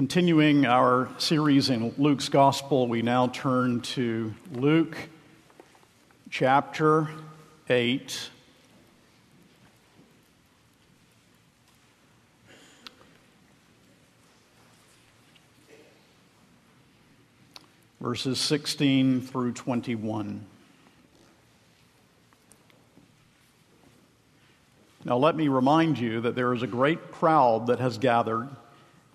Continuing our series in Luke's Gospel, we now turn to Luke chapter 8. Verses 16 through 21. Now, let me remind you that there is a great crowd that has gathered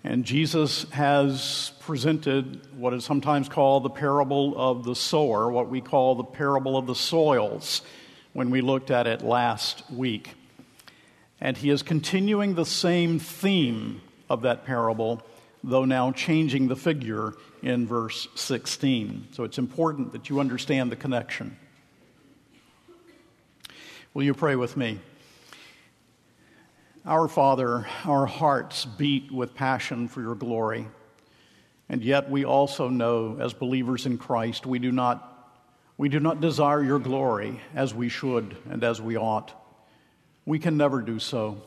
and Jesus has presented what is sometimes called the parable of the sower, what we call the parable of the soils, when we looked at it last week. And he is continuing the same theme of that parable, though now changing the figure in verse 16. So it's important that you understand the connection. Will you pray with me? Our Father, our hearts beat with passion for your glory. And yet we also know, as believers in Christ, we do not, we do not desire your glory as we should and as we ought. We can never do so.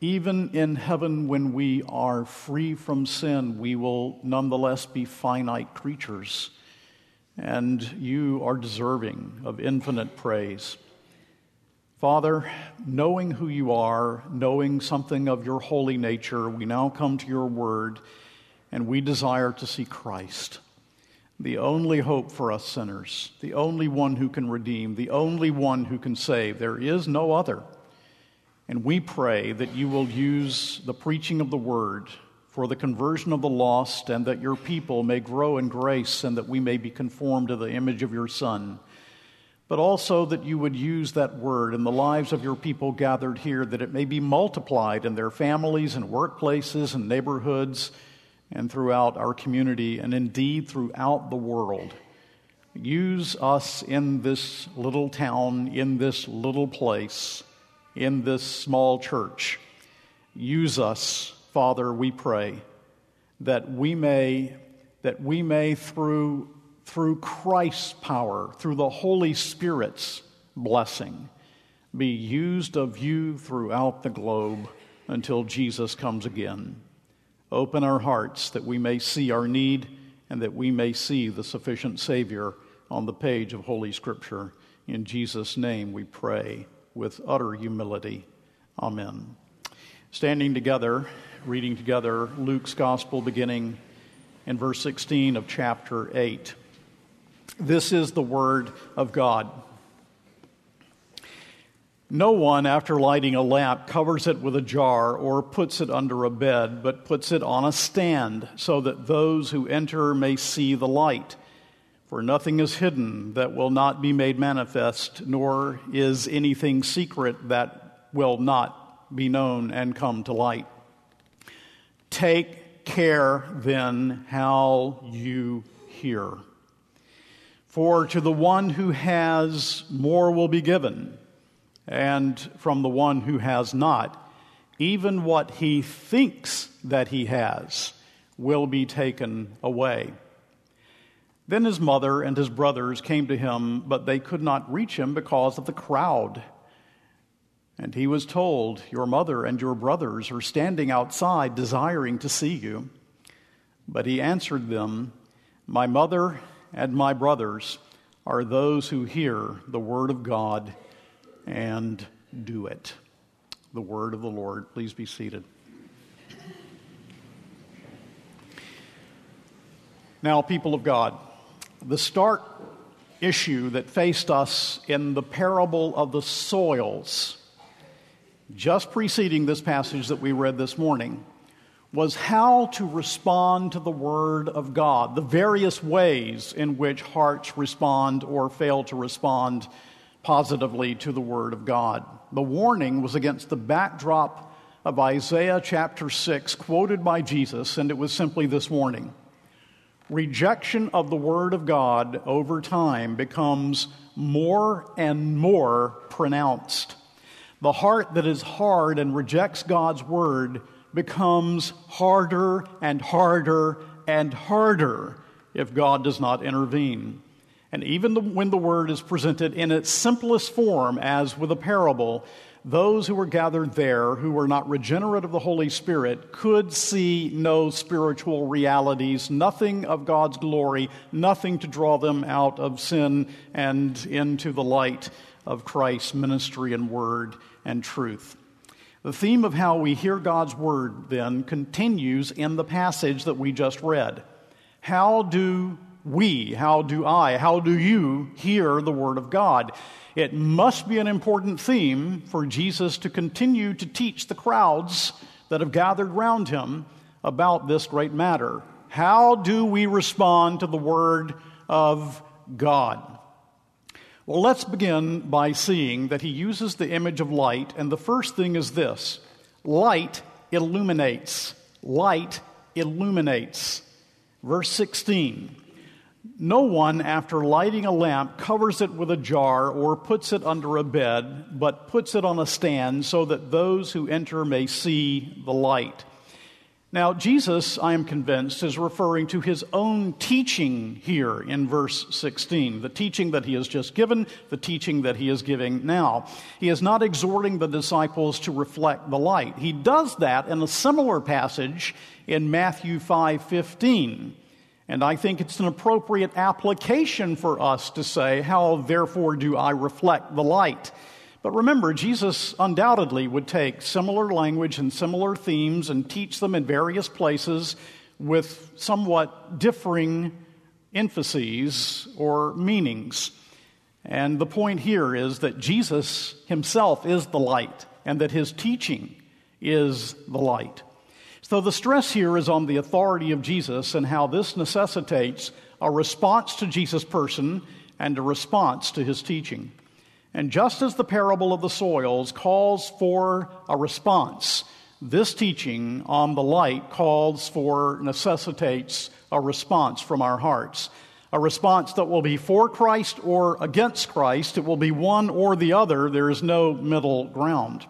Even in heaven, when we are free from sin, we will nonetheless be finite creatures. And you are deserving of infinite praise. Father, knowing who you are, knowing something of your holy nature, we now come to your word and we desire to see Christ, the only hope for us sinners, the only one who can redeem, the only one who can save. There is no other. And we pray that you will use the preaching of the word for the conversion of the lost and that your people may grow in grace and that we may be conformed to the image of your Son but also that you would use that word in the lives of your people gathered here, that it may be multiplied in their families and workplaces and neighborhoods and throughout our community and indeed throughout the world. Use us in this little town, in this little place, in this small church. Use us, Father, we pray, that we may, that we may through through Christ's power, through the Holy Spirit's blessing, be used of you throughout the globe until Jesus comes again. Open our hearts that we may see our need and that we may see the sufficient Savior on the page of Holy Scripture. In Jesus' name we pray with utter humility. Amen. Standing together, reading together Luke's Gospel beginning in verse 16 of chapter 8. This is the Word of God. No one, after lighting a lamp, covers it with a jar or puts it under a bed, but puts it on a stand so that those who enter may see the light. For nothing is hidden that will not be made manifest, nor is anything secret that will not be known and come to light. Take care then how you hear. For to the one who has, more will be given, and from the one who has not, even what he thinks that he has will be taken away. Then his mother and his brothers came to him, but they could not reach him because of the crowd. And he was told, Your mother and your brothers are standing outside desiring to see you. But he answered them, My mother and my brothers are those who hear the word of God and do it. The word of the Lord. Please be seated. Now, people of God, the stark issue that faced us in the parable of the soils, just preceding this passage that we read this morning, was how to respond to the Word of God, the various ways in which hearts respond or fail to respond positively to the Word of God. The warning was against the backdrop of Isaiah chapter 6, quoted by Jesus, and it was simply this warning Rejection of the Word of God over time becomes more and more pronounced. The heart that is hard and rejects God's Word becomes harder and harder and harder if God does not intervene. And even the, when the word is presented in its simplest form, as with a parable, those who were gathered there who were not regenerate of the Holy Spirit could see no spiritual realities, nothing of God's glory, nothing to draw them out of sin and into the light of Christ's ministry and word and truth. The theme of how we hear God's word then continues in the passage that we just read. How do we, how do I, how do you hear the word of God? It must be an important theme for Jesus to continue to teach the crowds that have gathered round him about this great matter. How do we respond to the word of God? Well, let's begin by seeing that he uses the image of light, and the first thing is this light illuminates. Light illuminates. Verse 16 no one, after lighting a lamp, covers it with a jar or puts it under a bed, but puts it on a stand so that those who enter may see the light. Now, Jesus, I am convinced, is referring to his own teaching here in verse 16, the teaching that he has just given, the teaching that he is giving now. He is not exhorting the disciples to reflect the light. He does that in a similar passage in Matthew 5 15. And I think it's an appropriate application for us to say, How therefore do I reflect the light? But remember, Jesus undoubtedly would take similar language and similar themes and teach them in various places with somewhat differing emphases or meanings. And the point here is that Jesus himself is the light and that his teaching is the light. So the stress here is on the authority of Jesus and how this necessitates a response to Jesus' person and a response to his teaching. And just as the parable of the soils calls for a response, this teaching on the light calls for, necessitates a response from our hearts. A response that will be for Christ or against Christ. It will be one or the other. There is no middle ground.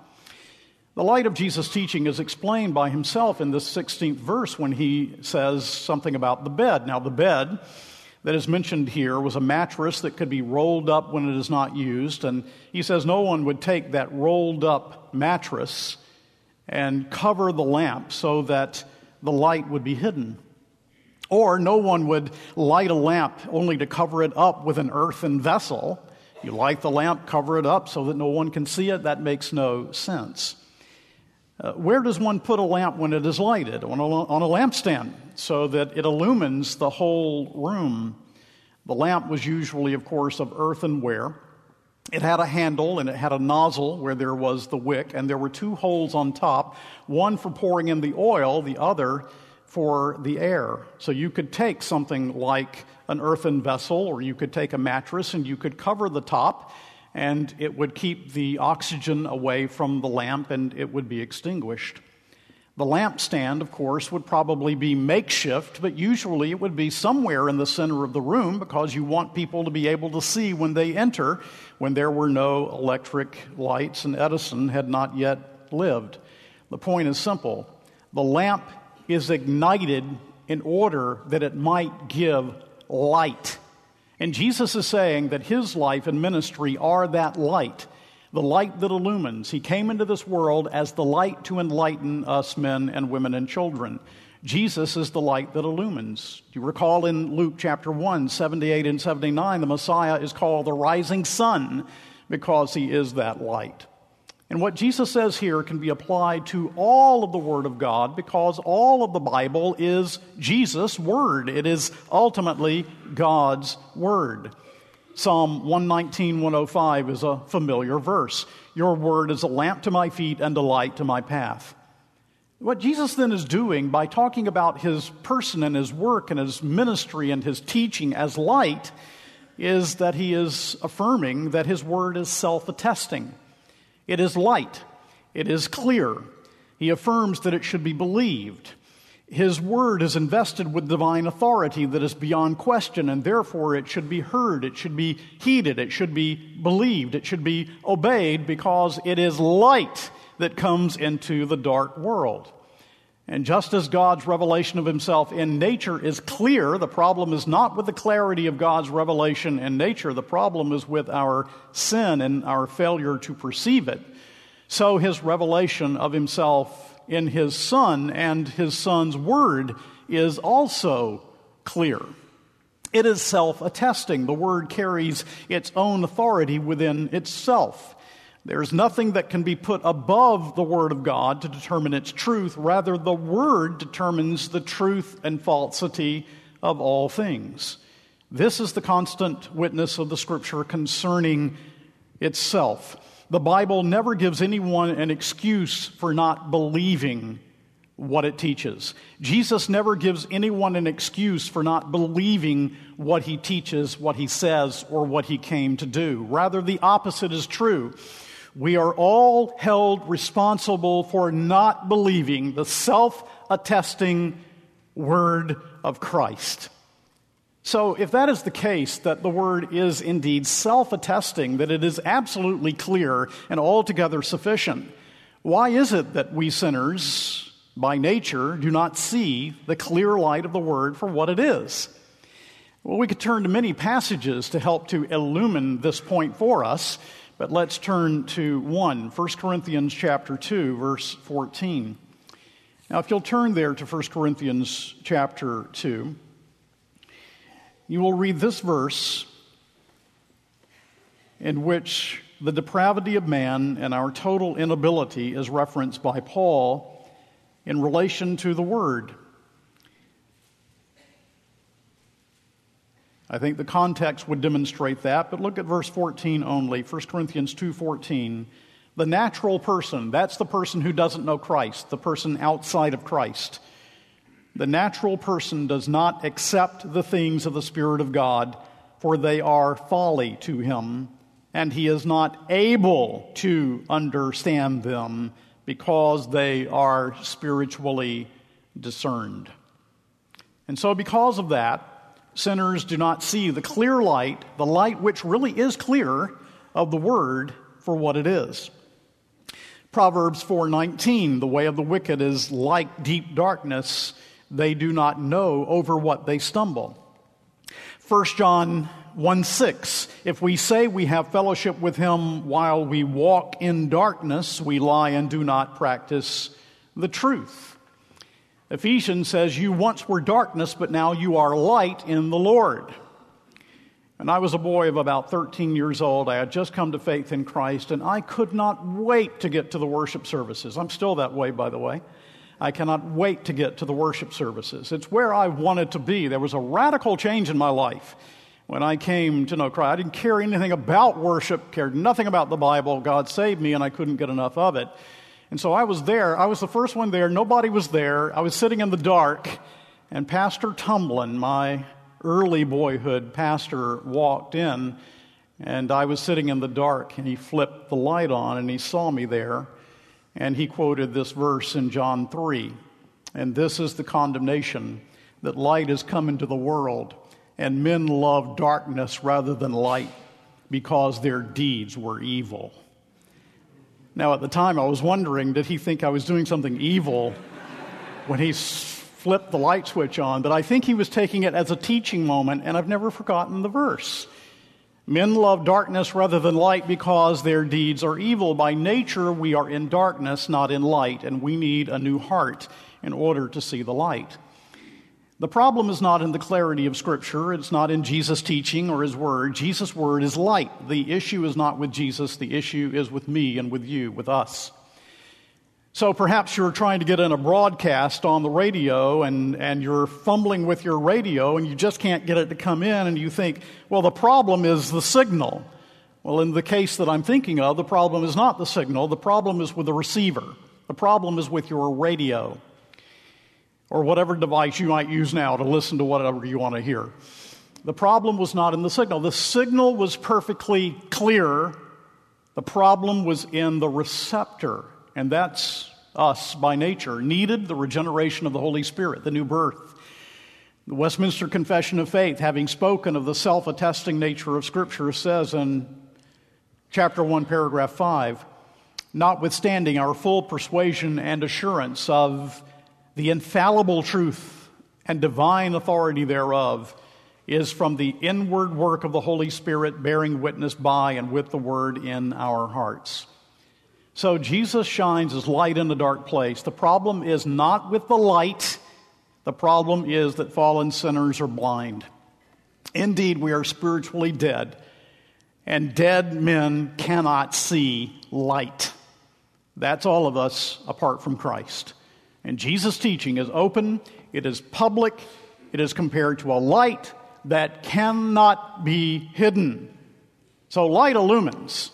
The light of Jesus' teaching is explained by himself in this 16th verse when he says something about the bed. Now, the bed that is mentioned here was a mattress that could be rolled up when it is not used. And he says no one would take that rolled up mattress and cover the lamp so that the light would be hidden. Or no one would light a lamp only to cover it up with an earthen vessel. You light the lamp, cover it up so that no one can see it. That makes no sense. Uh, where does one put a lamp when it is lighted? On a, on a lampstand, so that it illumines the whole room. The lamp was usually, of course, of earthenware. It had a handle and it had a nozzle where there was the wick, and there were two holes on top one for pouring in the oil, the other for the air. So you could take something like an earthen vessel, or you could take a mattress and you could cover the top and it would keep the oxygen away from the lamp and it would be extinguished. The lampstand, of course, would probably be makeshift, but usually it would be somewhere in the center of the room because you want people to be able to see when they enter when there were no electric lights and Edison had not yet lived. The point is simple the lamp is ignited in order that it might give light. And Jesus is saying that his life and ministry are that light, the light that illumines. He came into this world as the light to enlighten us men and women and children. Jesus is the light that illumines. You recall in Luke chapter 1, 78 and 79, the Messiah is called the rising sun because he is that light. And what Jesus says here can be applied to all of the Word of God because all of the Bible is Jesus' Word. It is ultimately God's Word. Psalm 119, 105 is a familiar verse. Your Word is a lamp to my feet and a light to my path. What Jesus then is doing by talking about his person and his work and his ministry and his teaching as light is that he is affirming that his Word is self attesting. It is light, it is clear. He affirms that it should be believed. His word is invested with divine authority that is beyond question, and therefore it should be heard, it should be heeded, it should be believed, it should be obeyed because it is light that comes into the dark world. And just as God's revelation of himself in nature is clear, the problem is not with the clarity of God's revelation in nature. The problem is with our sin and our failure to perceive it. so his revelation of himself in his Son and his Son's word is also clear. It is self attesting. The word carries its own authority within itself. There's nothing that can be put above the Word of God to determine its truth. Rather, the Word determines the truth and falsity of all things. This is the constant witness of the Scripture concerning itself. The Bible never gives anyone an excuse for not believing what it teaches. Jesus never gives anyone an excuse for not believing what he teaches, what he says, or what he came to do. Rather, the opposite is true. We are all held responsible for not believing the self attesting word of Christ. So, if that is the case, that the word is indeed self attesting, that it is absolutely clear and altogether sufficient, why is it that we sinners, by nature, do not see the clear light of the word for what it is? Well, we could turn to many passages to help to illumine this point for us. But let's turn to one, 1 Corinthians chapter 2, verse 14. Now, if you'll turn there to 1 Corinthians chapter 2, you will read this verse in which the depravity of man and our total inability is referenced by Paul in relation to the Word. I think the context would demonstrate that, but look at verse 14 only, 1 Corinthians 2:14. The natural person, that's the person who doesn't know Christ, the person outside of Christ. The natural person does not accept the things of the Spirit of God, for they are folly to him, and he is not able to understand them because they are spiritually discerned. And so, because of that, sinners do not see the clear light, the light which really is clear of the word for what it is. Proverbs 4:19 The way of the wicked is like deep darkness they do not know over what they stumble. 1 John 1 6 If we say we have fellowship with him while we walk in darkness, we lie and do not practice the truth. Ephesians says, You once were darkness, but now you are light in the Lord. And I was a boy of about 13 years old. I had just come to faith in Christ, and I could not wait to get to the worship services. I'm still that way, by the way. I cannot wait to get to the worship services. It's where I wanted to be. There was a radical change in my life when I came to know Christ. I didn't care anything about worship, cared nothing about the Bible. God saved me, and I couldn't get enough of it. And so I was there. I was the first one there. Nobody was there. I was sitting in the dark, and Pastor Tumblin, my early boyhood pastor, walked in, and I was sitting in the dark, and he flipped the light on, and he saw me there, and he quoted this verse in John 3. And this is the condemnation that light has come into the world, and men love darkness rather than light because their deeds were evil. Now, at the time, I was wondering did he think I was doing something evil when he flipped the light switch on? But I think he was taking it as a teaching moment, and I've never forgotten the verse. Men love darkness rather than light because their deeds are evil. By nature, we are in darkness, not in light, and we need a new heart in order to see the light. The problem is not in the clarity of Scripture. It's not in Jesus' teaching or His Word. Jesus' Word is light. The issue is not with Jesus. The issue is with me and with you, with us. So perhaps you're trying to get in a broadcast on the radio and, and you're fumbling with your radio and you just can't get it to come in and you think, well, the problem is the signal. Well, in the case that I'm thinking of, the problem is not the signal. The problem is with the receiver. The problem is with your radio or whatever device you might use now to listen to whatever you want to hear. The problem was not in the signal. The signal was perfectly clear. The problem was in the receptor, and that's us by nature, needed the regeneration of the Holy Spirit, the new birth. The Westminster Confession of Faith, having spoken of the self attesting nature of Scripture, says in chapter 1, paragraph 5 Notwithstanding our full persuasion and assurance of the infallible truth and divine authority thereof is from the inward work of the Holy Spirit, bearing witness by and with the Word in our hearts. So Jesus shines as light in a dark place. The problem is not with the light, the problem is that fallen sinners are blind. Indeed, we are spiritually dead, and dead men cannot see light. That's all of us apart from Christ. And Jesus' teaching is open, it is public, it is compared to a light that cannot be hidden. So light illumines,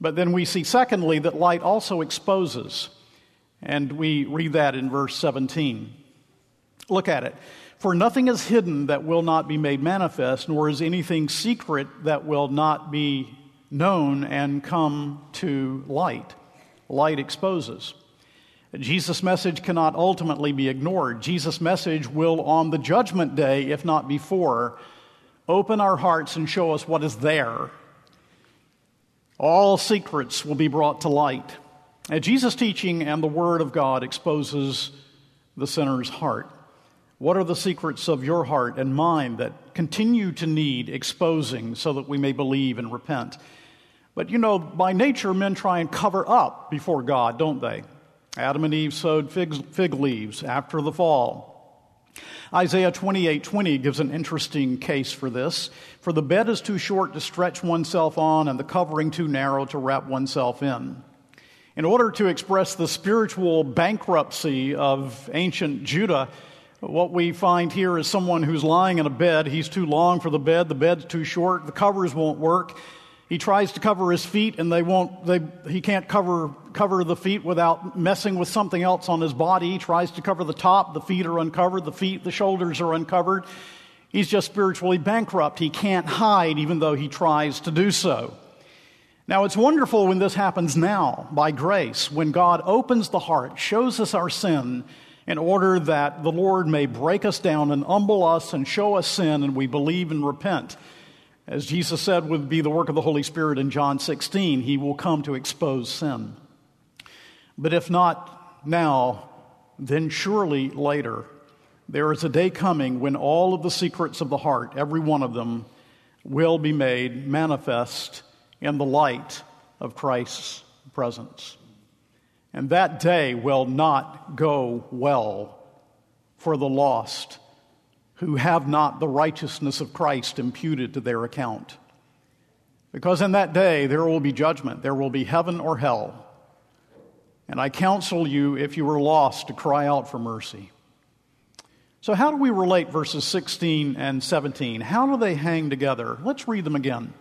but then we see, secondly, that light also exposes. And we read that in verse 17. Look at it. For nothing is hidden that will not be made manifest, nor is anything secret that will not be known and come to light. Light exposes. Jesus' message cannot ultimately be ignored. Jesus' message will, on the judgment day, if not before, open our hearts and show us what is there. All secrets will be brought to light. And Jesus' teaching and the Word of God exposes the sinner's heart. What are the secrets of your heart and mind that continue to need exposing so that we may believe and repent? But you know, by nature, men try and cover up before God, don't they? Adam and Eve sowed fig, fig leaves after the fall. Isaiah 28 20 gives an interesting case for this. For the bed is too short to stretch oneself on, and the covering too narrow to wrap oneself in. In order to express the spiritual bankruptcy of ancient Judah, what we find here is someone who's lying in a bed. He's too long for the bed, the bed's too short, the covers won't work. He tries to cover his feet and they won't, they, he can't cover, cover the feet without messing with something else on his body. He tries to cover the top, the feet are uncovered, the feet, the shoulders are uncovered. He's just spiritually bankrupt. He can't hide even though he tries to do so. Now, it's wonderful when this happens now by grace, when God opens the heart, shows us our sin, in order that the Lord may break us down and humble us and show us sin, and we believe and repent. As Jesus said would be the work of the Holy Spirit in John 16, he will come to expose sin. But if not now, then surely later. There is a day coming when all of the secrets of the heart, every one of them, will be made manifest in the light of Christ's presence. And that day will not go well for the lost who have not the righteousness of Christ imputed to their account. Because in that day there will be judgment, there will be heaven or hell. And I counsel you, if you are lost, to cry out for mercy. So, how do we relate verses 16 and 17? How do they hang together? Let's read them again.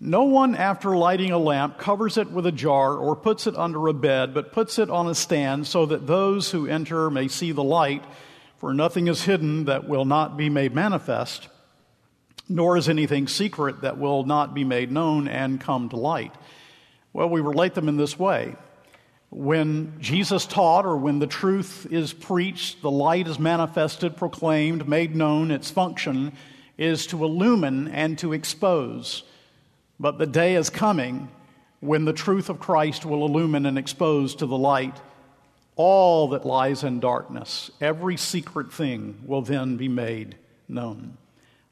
No one, after lighting a lamp, covers it with a jar or puts it under a bed, but puts it on a stand so that those who enter may see the light. For nothing is hidden that will not be made manifest, nor is anything secret that will not be made known and come to light. Well, we relate them in this way. When Jesus taught, or when the truth is preached, the light is manifested, proclaimed, made known, its function is to illumine and to expose. But the day is coming when the truth of Christ will illumine and expose to the light all that lies in darkness every secret thing will then be made known.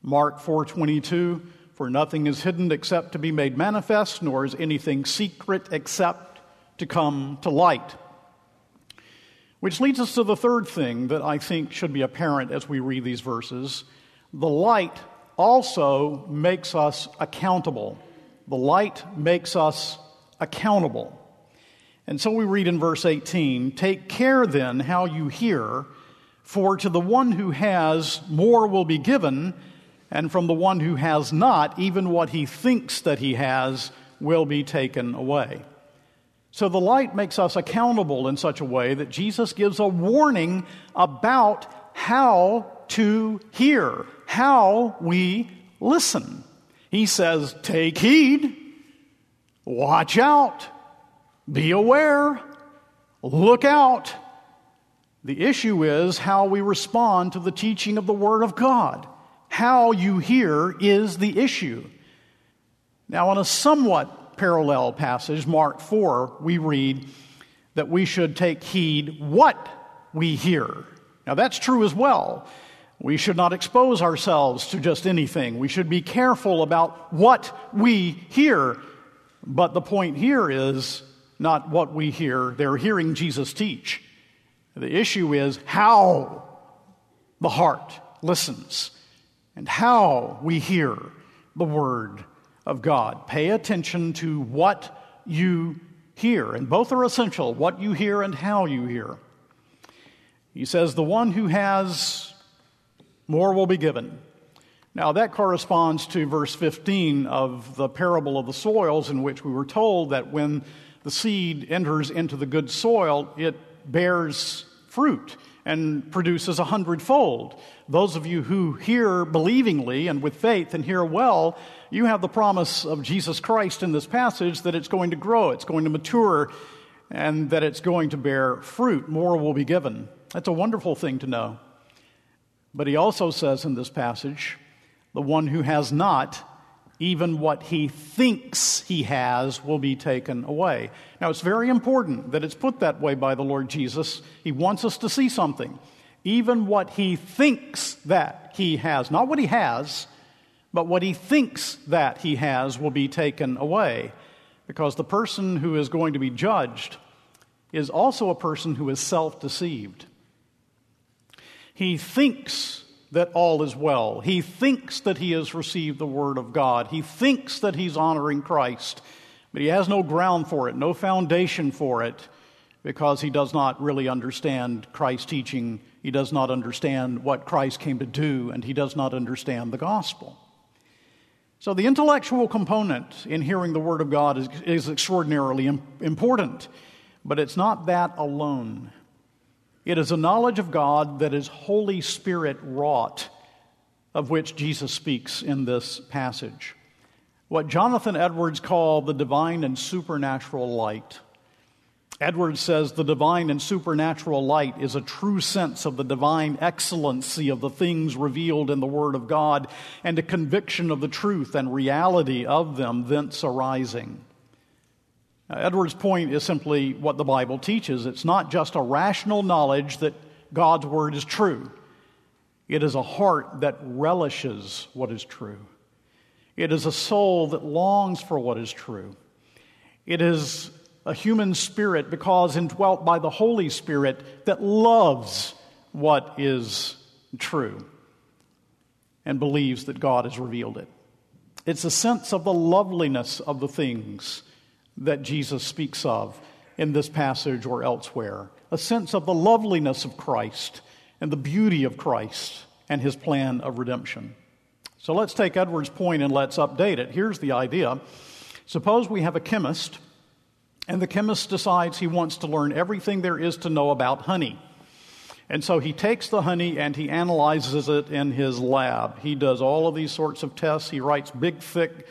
Mark 4:22 for nothing is hidden except to be made manifest nor is anything secret except to come to light. Which leads us to the third thing that i think should be apparent as we read these verses. The light also makes us accountable. The light makes us accountable and so we read in verse 18 Take care then how you hear, for to the one who has, more will be given, and from the one who has not, even what he thinks that he has will be taken away. So the light makes us accountable in such a way that Jesus gives a warning about how to hear, how we listen. He says, Take heed, watch out. Be aware. Look out. The issue is how we respond to the teaching of the Word of God. How you hear is the issue. Now, in a somewhat parallel passage, Mark 4, we read that we should take heed what we hear. Now, that's true as well. We should not expose ourselves to just anything. We should be careful about what we hear. But the point here is not what we hear. They're hearing Jesus teach. The issue is how the heart listens and how we hear the Word of God. Pay attention to what you hear, and both are essential what you hear and how you hear. He says, The one who has more will be given. Now, that corresponds to verse 15 of the parable of the soils, in which we were told that when the seed enters into the good soil, it bears fruit and produces a hundredfold. Those of you who hear believingly and with faith and hear well, you have the promise of Jesus Christ in this passage that it's going to grow, it's going to mature, and that it's going to bear fruit. More will be given. That's a wonderful thing to know. But he also says in this passage, the one who has not, even what he thinks he has will be taken away. Now, it's very important that it's put that way by the Lord Jesus. He wants us to see something. Even what he thinks that he has, not what he has, but what he thinks that he has will be taken away. Because the person who is going to be judged is also a person who is self deceived. He thinks that all is well. He thinks that he has received the Word of God. He thinks that he's honoring Christ, but he has no ground for it, no foundation for it, because he does not really understand Christ's teaching. He does not understand what Christ came to do, and he does not understand the gospel. So, the intellectual component in hearing the Word of God is, is extraordinarily important, but it's not that alone. It is a knowledge of God that is Holy Spirit wrought, of which Jesus speaks in this passage. What Jonathan Edwards called the divine and supernatural light. Edwards says the divine and supernatural light is a true sense of the divine excellency of the things revealed in the Word of God and a conviction of the truth and reality of them thence arising. Uh, Edwards' point is simply what the Bible teaches. It's not just a rational knowledge that God's word is true, it is a heart that relishes what is true. It is a soul that longs for what is true. It is a human spirit, because indwelt by the Holy Spirit, that loves what is true and believes that God has revealed it. It's a sense of the loveliness of the things that Jesus speaks of in this passage or elsewhere a sense of the loveliness of Christ and the beauty of Christ and his plan of redemption. So let's take Edwards' point and let's update it. Here's the idea Suppose we have a chemist, and the chemist decides he wants to learn everything there is to know about honey. And so he takes the honey and he analyzes it in his lab. He does all of these sorts of tests. He writes big, thick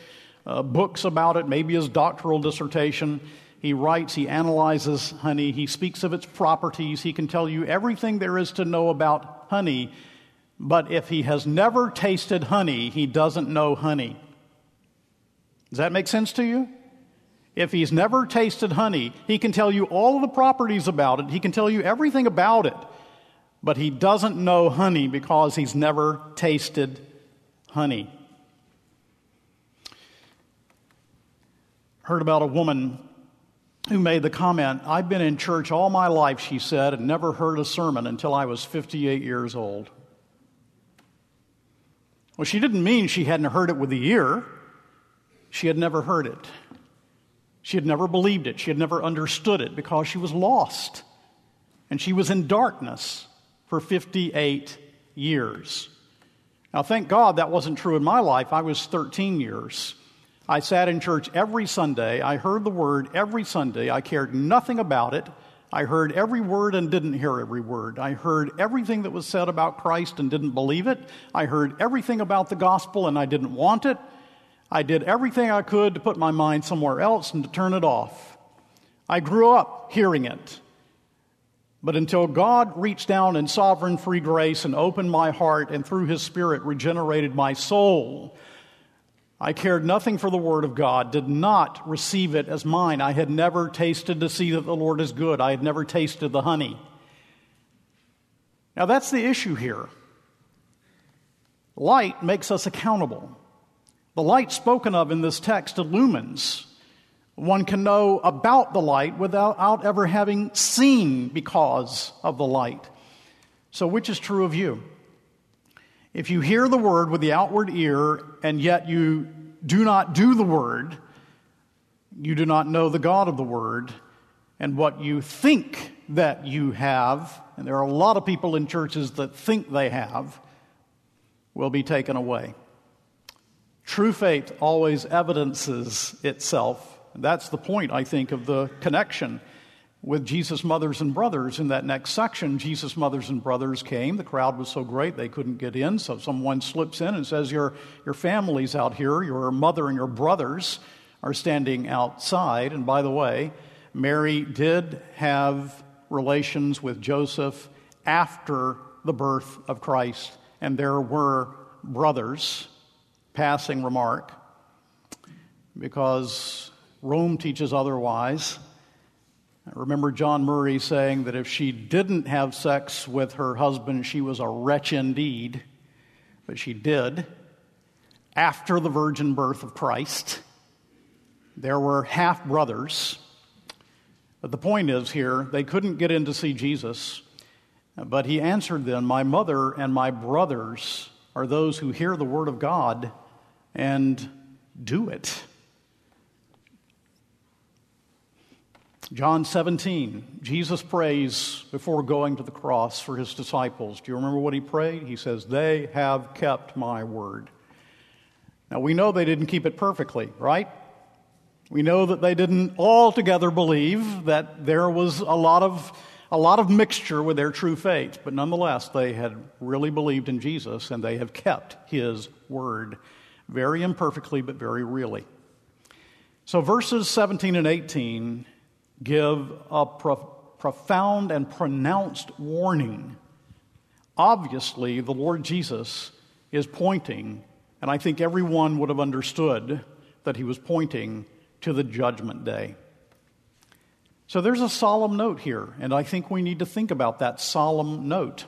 uh, books about it, maybe his doctoral dissertation. He writes, he analyzes honey, he speaks of its properties, he can tell you everything there is to know about honey, but if he has never tasted honey, he doesn't know honey. Does that make sense to you? If he's never tasted honey, he can tell you all the properties about it, he can tell you everything about it, but he doesn't know honey because he's never tasted honey. Heard about a woman who made the comment, I've been in church all my life, she said, and never heard a sermon until I was 58 years old. Well, she didn't mean she hadn't heard it with the ear. She had never heard it. She had never believed it. She had never understood it because she was lost. And she was in darkness for 58 years. Now, thank God that wasn't true in my life. I was 13 years. I sat in church every Sunday. I heard the word every Sunday. I cared nothing about it. I heard every word and didn't hear every word. I heard everything that was said about Christ and didn't believe it. I heard everything about the gospel and I didn't want it. I did everything I could to put my mind somewhere else and to turn it off. I grew up hearing it. But until God reached down in sovereign free grace and opened my heart and through his spirit regenerated my soul, I cared nothing for the Word of God, did not receive it as mine. I had never tasted to see that the Lord is good. I had never tasted the honey. Now, that's the issue here. Light makes us accountable. The light spoken of in this text illumines. One can know about the light without ever having seen because of the light. So, which is true of you? If you hear the word with the outward ear and yet you do not do the word, you do not know the God of the word, and what you think that you have, and there are a lot of people in churches that think they have, will be taken away. True faith always evidences itself. That's the point, I think, of the connection with Jesus' mothers and brothers. In that next section, Jesus' mothers and brothers came. The crowd was so great they couldn't get in, so someone slips in and says, Your, your family's out here, your mother and your brothers are standing outside. And by the way, Mary did have relations with Joseph after the birth of Christ, and there were brothers. Passing remark, because Rome teaches otherwise. I remember John Murray saying that if she didn't have sex with her husband, she was a wretch indeed. But she did. After the virgin birth of Christ, there were half brothers. But the point is here, they couldn't get in to see Jesus. But he answered them, My mother and my brothers are those who hear the word of God and do it. John 17, Jesus prays before going to the cross for his disciples. Do you remember what he prayed? He says, They have kept my word. Now, we know they didn't keep it perfectly, right? We know that they didn't altogether believe, that there was a lot of, a lot of mixture with their true faith, but nonetheless, they had really believed in Jesus and they have kept his word. Very imperfectly, but very really. So, verses 17 and 18 give a pro- profound and pronounced warning. Obviously, the Lord Jesus is pointing, and I think everyone would have understood that he was pointing to the judgment day. So there's a solemn note here, and I think we need to think about that solemn note.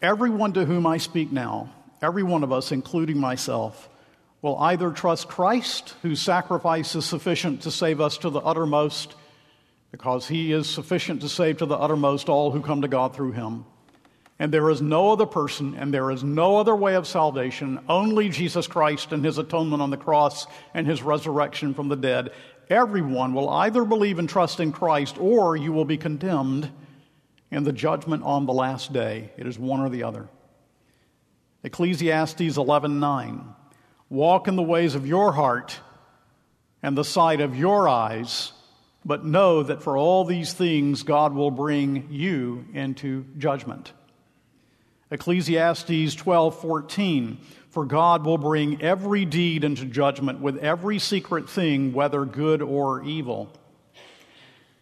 Everyone to whom I speak now, every one of us, including myself, will either trust Christ, whose sacrifice is sufficient to save us to the uttermost, because he is sufficient to save to the uttermost all who come to God through him. And there is no other person and there is no other way of salvation, only Jesus Christ and his atonement on the cross and his resurrection from the dead. Everyone will either believe and trust in Christ or you will be condemned in the judgment on the last day. It is one or the other. Ecclesiastes 11:9 Walk in the ways of your heart and the sight of your eyes, but know that for all these things God will bring you into judgment. Ecclesiastes 12:14 For God will bring every deed into judgment with every secret thing whether good or evil.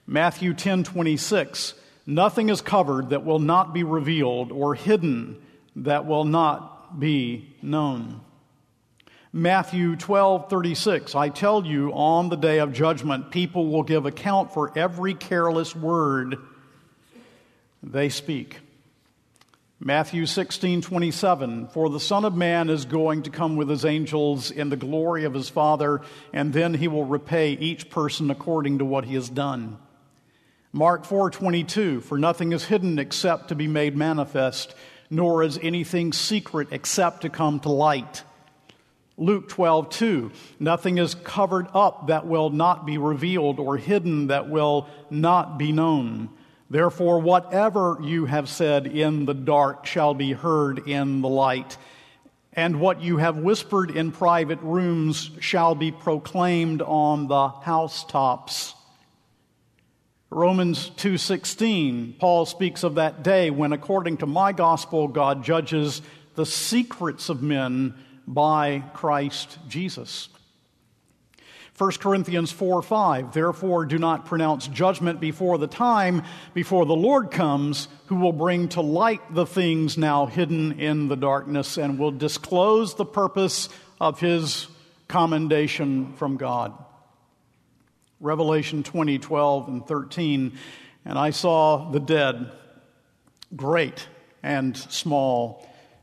Matthew 10:26 Nothing is covered that will not be revealed or hidden that will not be known. Matthew 12, 36. I tell you, on the day of judgment, people will give account for every careless word they speak. Matthew 16, 27. For the Son of Man is going to come with his angels in the glory of his Father, and then he will repay each person according to what he has done. Mark 4, 22. For nothing is hidden except to be made manifest, nor is anything secret except to come to light. Luke 12, 2. Nothing is covered up that will not be revealed or hidden that will not be known. Therefore, whatever you have said in the dark shall be heard in the light, and what you have whispered in private rooms shall be proclaimed on the housetops. Romans 2:16 Paul speaks of that day when according to my gospel God judges the secrets of men by Christ Jesus. 1 Corinthians 4 5, therefore do not pronounce judgment before the time, before the Lord comes, who will bring to light the things now hidden in the darkness and will disclose the purpose of his commendation from God. Revelation 20 12 and 13, and I saw the dead, great and small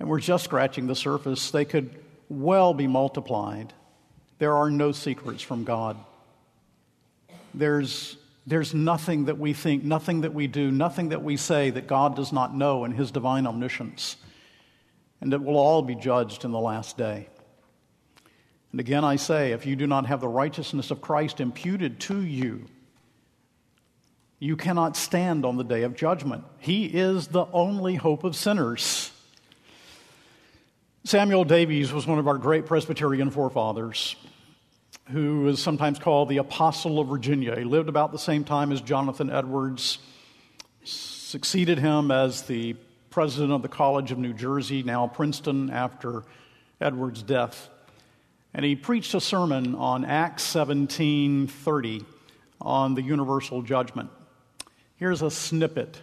And we're just scratching the surface. They could well be multiplied. There are no secrets from God. There's, there's nothing that we think, nothing that we do, nothing that we say that God does not know in His divine omniscience. And it will all be judged in the last day. And again, I say, if you do not have the righteousness of Christ imputed to you, you cannot stand on the day of judgment. He is the only hope of sinners. Samuel Davies was one of our great Presbyterian forefathers who is sometimes called the Apostle of Virginia. He lived about the same time as Jonathan Edwards, succeeded him as the president of the College of New Jersey, now Princeton, after Edwards' death. And he preached a sermon on Acts 17:30 on the universal judgment. Here's a snippet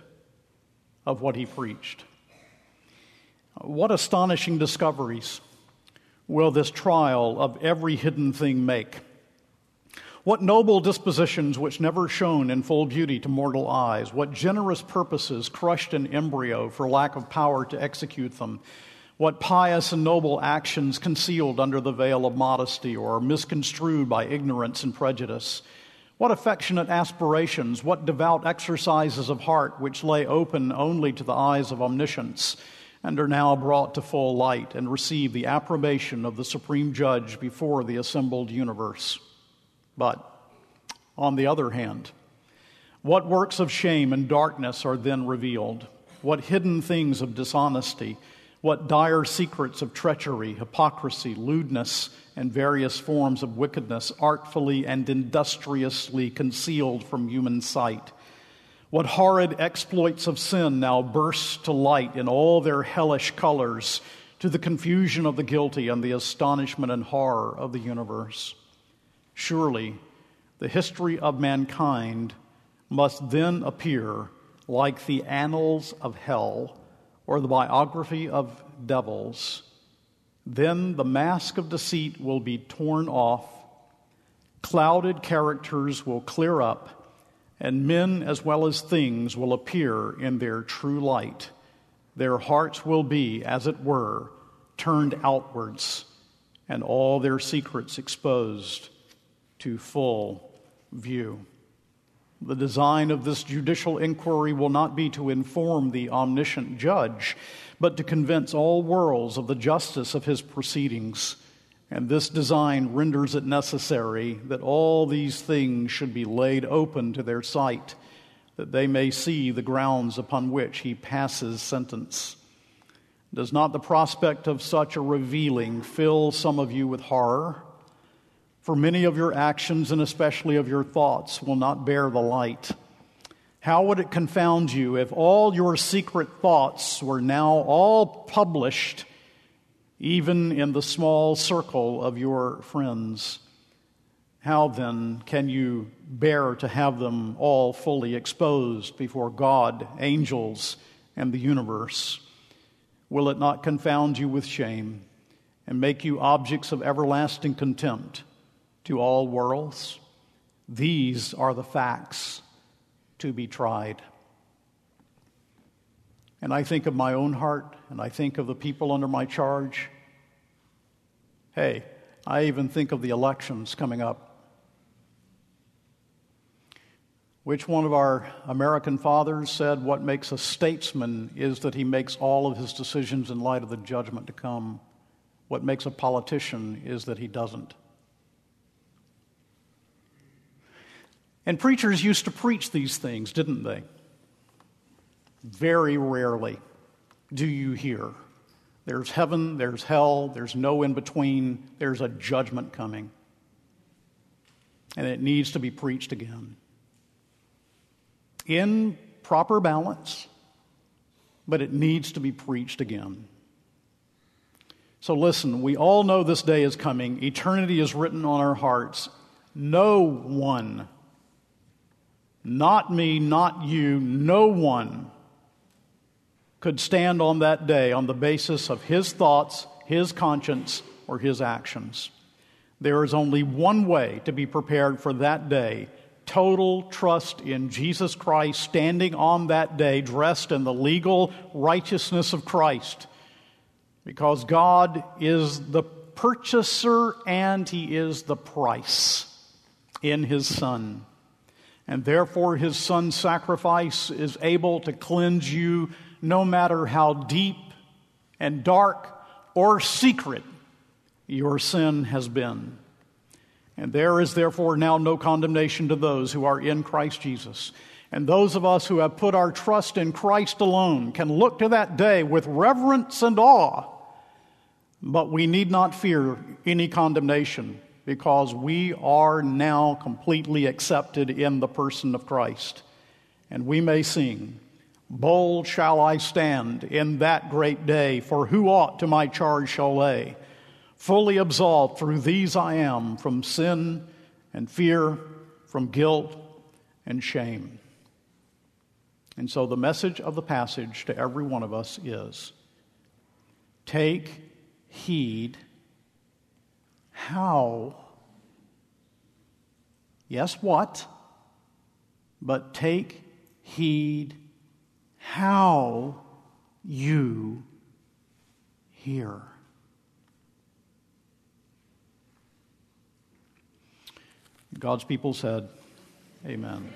of what he preached. What astonishing discoveries will this trial of every hidden thing make? What noble dispositions which never shone in full beauty to mortal eyes, what generous purposes crushed in embryo for lack of power to execute them, what pious and noble actions concealed under the veil of modesty or misconstrued by ignorance and prejudice, what affectionate aspirations, what devout exercises of heart which lay open only to the eyes of omniscience and are now brought to full light and receive the approbation of the supreme judge before the assembled universe. But, on the other hand, what works of shame and darkness are then revealed? What hidden things of dishonesty? What dire secrets of treachery, hypocrisy, lewdness, and various forms of wickedness artfully and industriously concealed from human sight? What horrid exploits of sin now burst to light in all their hellish colors to the confusion of the guilty and the astonishment and horror of the universe. Surely, the history of mankind must then appear like the annals of hell or the biography of devils. Then the mask of deceit will be torn off, clouded characters will clear up and men as well as things will appear in their true light. Their hearts will be, as it were, turned outwards, and all their secrets exposed to full view. The design of this judicial inquiry will not be to inform the omniscient judge, but to convince all worlds of the justice of his proceedings and this design renders it necessary that all these things should be laid open to their sight, that they may see the grounds upon which he passes sentence. Does not the prospect of such a revealing fill some of you with horror? For many of your actions, and especially of your thoughts, will not bear the light. How would it confound you if all your secret thoughts were now all published? Even in the small circle of your friends. How then can you bear to have them all fully exposed before God, angels, and the universe? Will it not confound you with shame and make you objects of everlasting contempt to all worlds? These are the facts to be tried. And I think of my own heart, and I think of the people under my charge. Hey, I even think of the elections coming up. Which one of our American fathers said, What makes a statesman is that he makes all of his decisions in light of the judgment to come. What makes a politician is that he doesn't. And preachers used to preach these things, didn't they? Very rarely do you hear. There's heaven, there's hell, there's no in between, there's a judgment coming. And it needs to be preached again. In proper balance, but it needs to be preached again. So listen, we all know this day is coming. Eternity is written on our hearts. no one, not me, not you, no one could stand on that day on the basis of his thoughts, his conscience, or his actions. There is only one way to be prepared for that day total trust in Jesus Christ, standing on that day dressed in the legal righteousness of Christ. Because God is the purchaser and He is the price in His Son. And therefore, His Son's sacrifice is able to cleanse you no matter how deep and dark or secret your sin has been. And there is therefore now no condemnation to those who are in Christ Jesus. And those of us who have put our trust in Christ alone can look to that day with reverence and awe. But we need not fear any condemnation because we are now completely accepted in the person of Christ. And we may sing, Bold shall I stand in that great day, for who aught to my charge shall lay? Fully absolved through these I am from sin and fear, from guilt and shame. And so the message of the passage to every one of us is take heed how, yes, what, but take heed how you hear. God's people said, Amen.